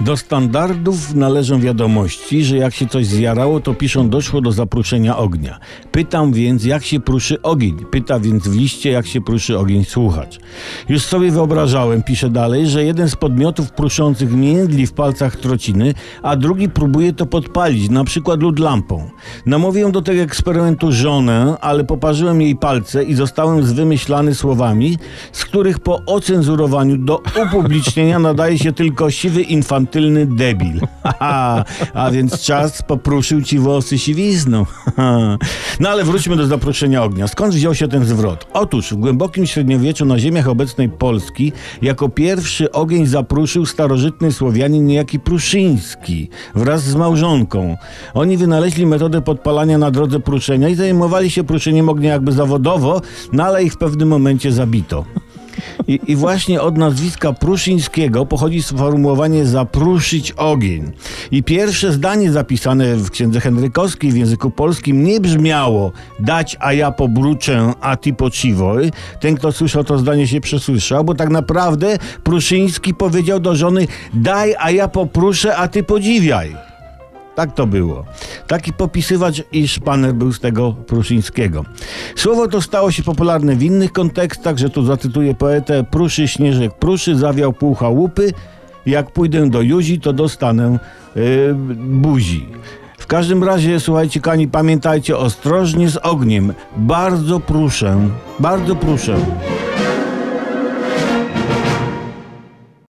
Do standardów należą wiadomości, że jak się coś zjarało, to piszą doszło do zapruszenia ognia. Pytam więc, jak się pruszy ogień. Pyta więc w liście, jak się pruszy ogień słuchacz. Już sobie wyobrażałem, pisze dalej, że jeden z podmiotów pruszących międli w palcach trociny, a drugi próbuje to podpalić, na przykład lód lampą. Namówiłem do tego eksperymentu żonę, ale poparzyłem jej palce i zostałem zwymyślany słowami, z których po ocenzurowaniu do upublicznienia nadaje się tylko siwy infantylny debil. A więc czas popruszył ci włosy siwizną. No ale wróćmy do zaproszenia ognia. Skąd wziął się ten zwrot? Otóż w głębokim średniowieczu na ziemiach obecnej Polski jako pierwszy ogień zapruszył starożytny Słowianin niejaki Pruszyński wraz z małżonką. Oni wynaleźli metodę podpalania na drodze pruszenia i zajmowali się pruszeniem ognia jakby zawodowo, no ale ich w pewnym momencie zabito. I, I właśnie od nazwiska Pruszyńskiego pochodzi sformułowanie zapruszyć ogień. I pierwsze zdanie zapisane w księdze Henrykowskiej w języku polskim nie brzmiało dać, a ja pobruczę, a ty pociwoj. Ten, kto słyszał to zdanie się przesłyszał, bo tak naprawdę Pruszyński powiedział do żony daj, a ja popruszę, a ty podziwiaj. Tak to było. Taki popisywacz i szpaner był z tego pruszyńskiego. Słowo to stało się popularne w innych kontekstach, że tu zacytuję poetę Pruszy Śnieżek Pruszy, zawiał pół chałupy, jak pójdę do Juzi, to dostanę yy, buzi. W każdym razie, słuchajcie, kani, pamiętajcie, ostrożnie z ogniem. Bardzo proszę, bardzo proszę.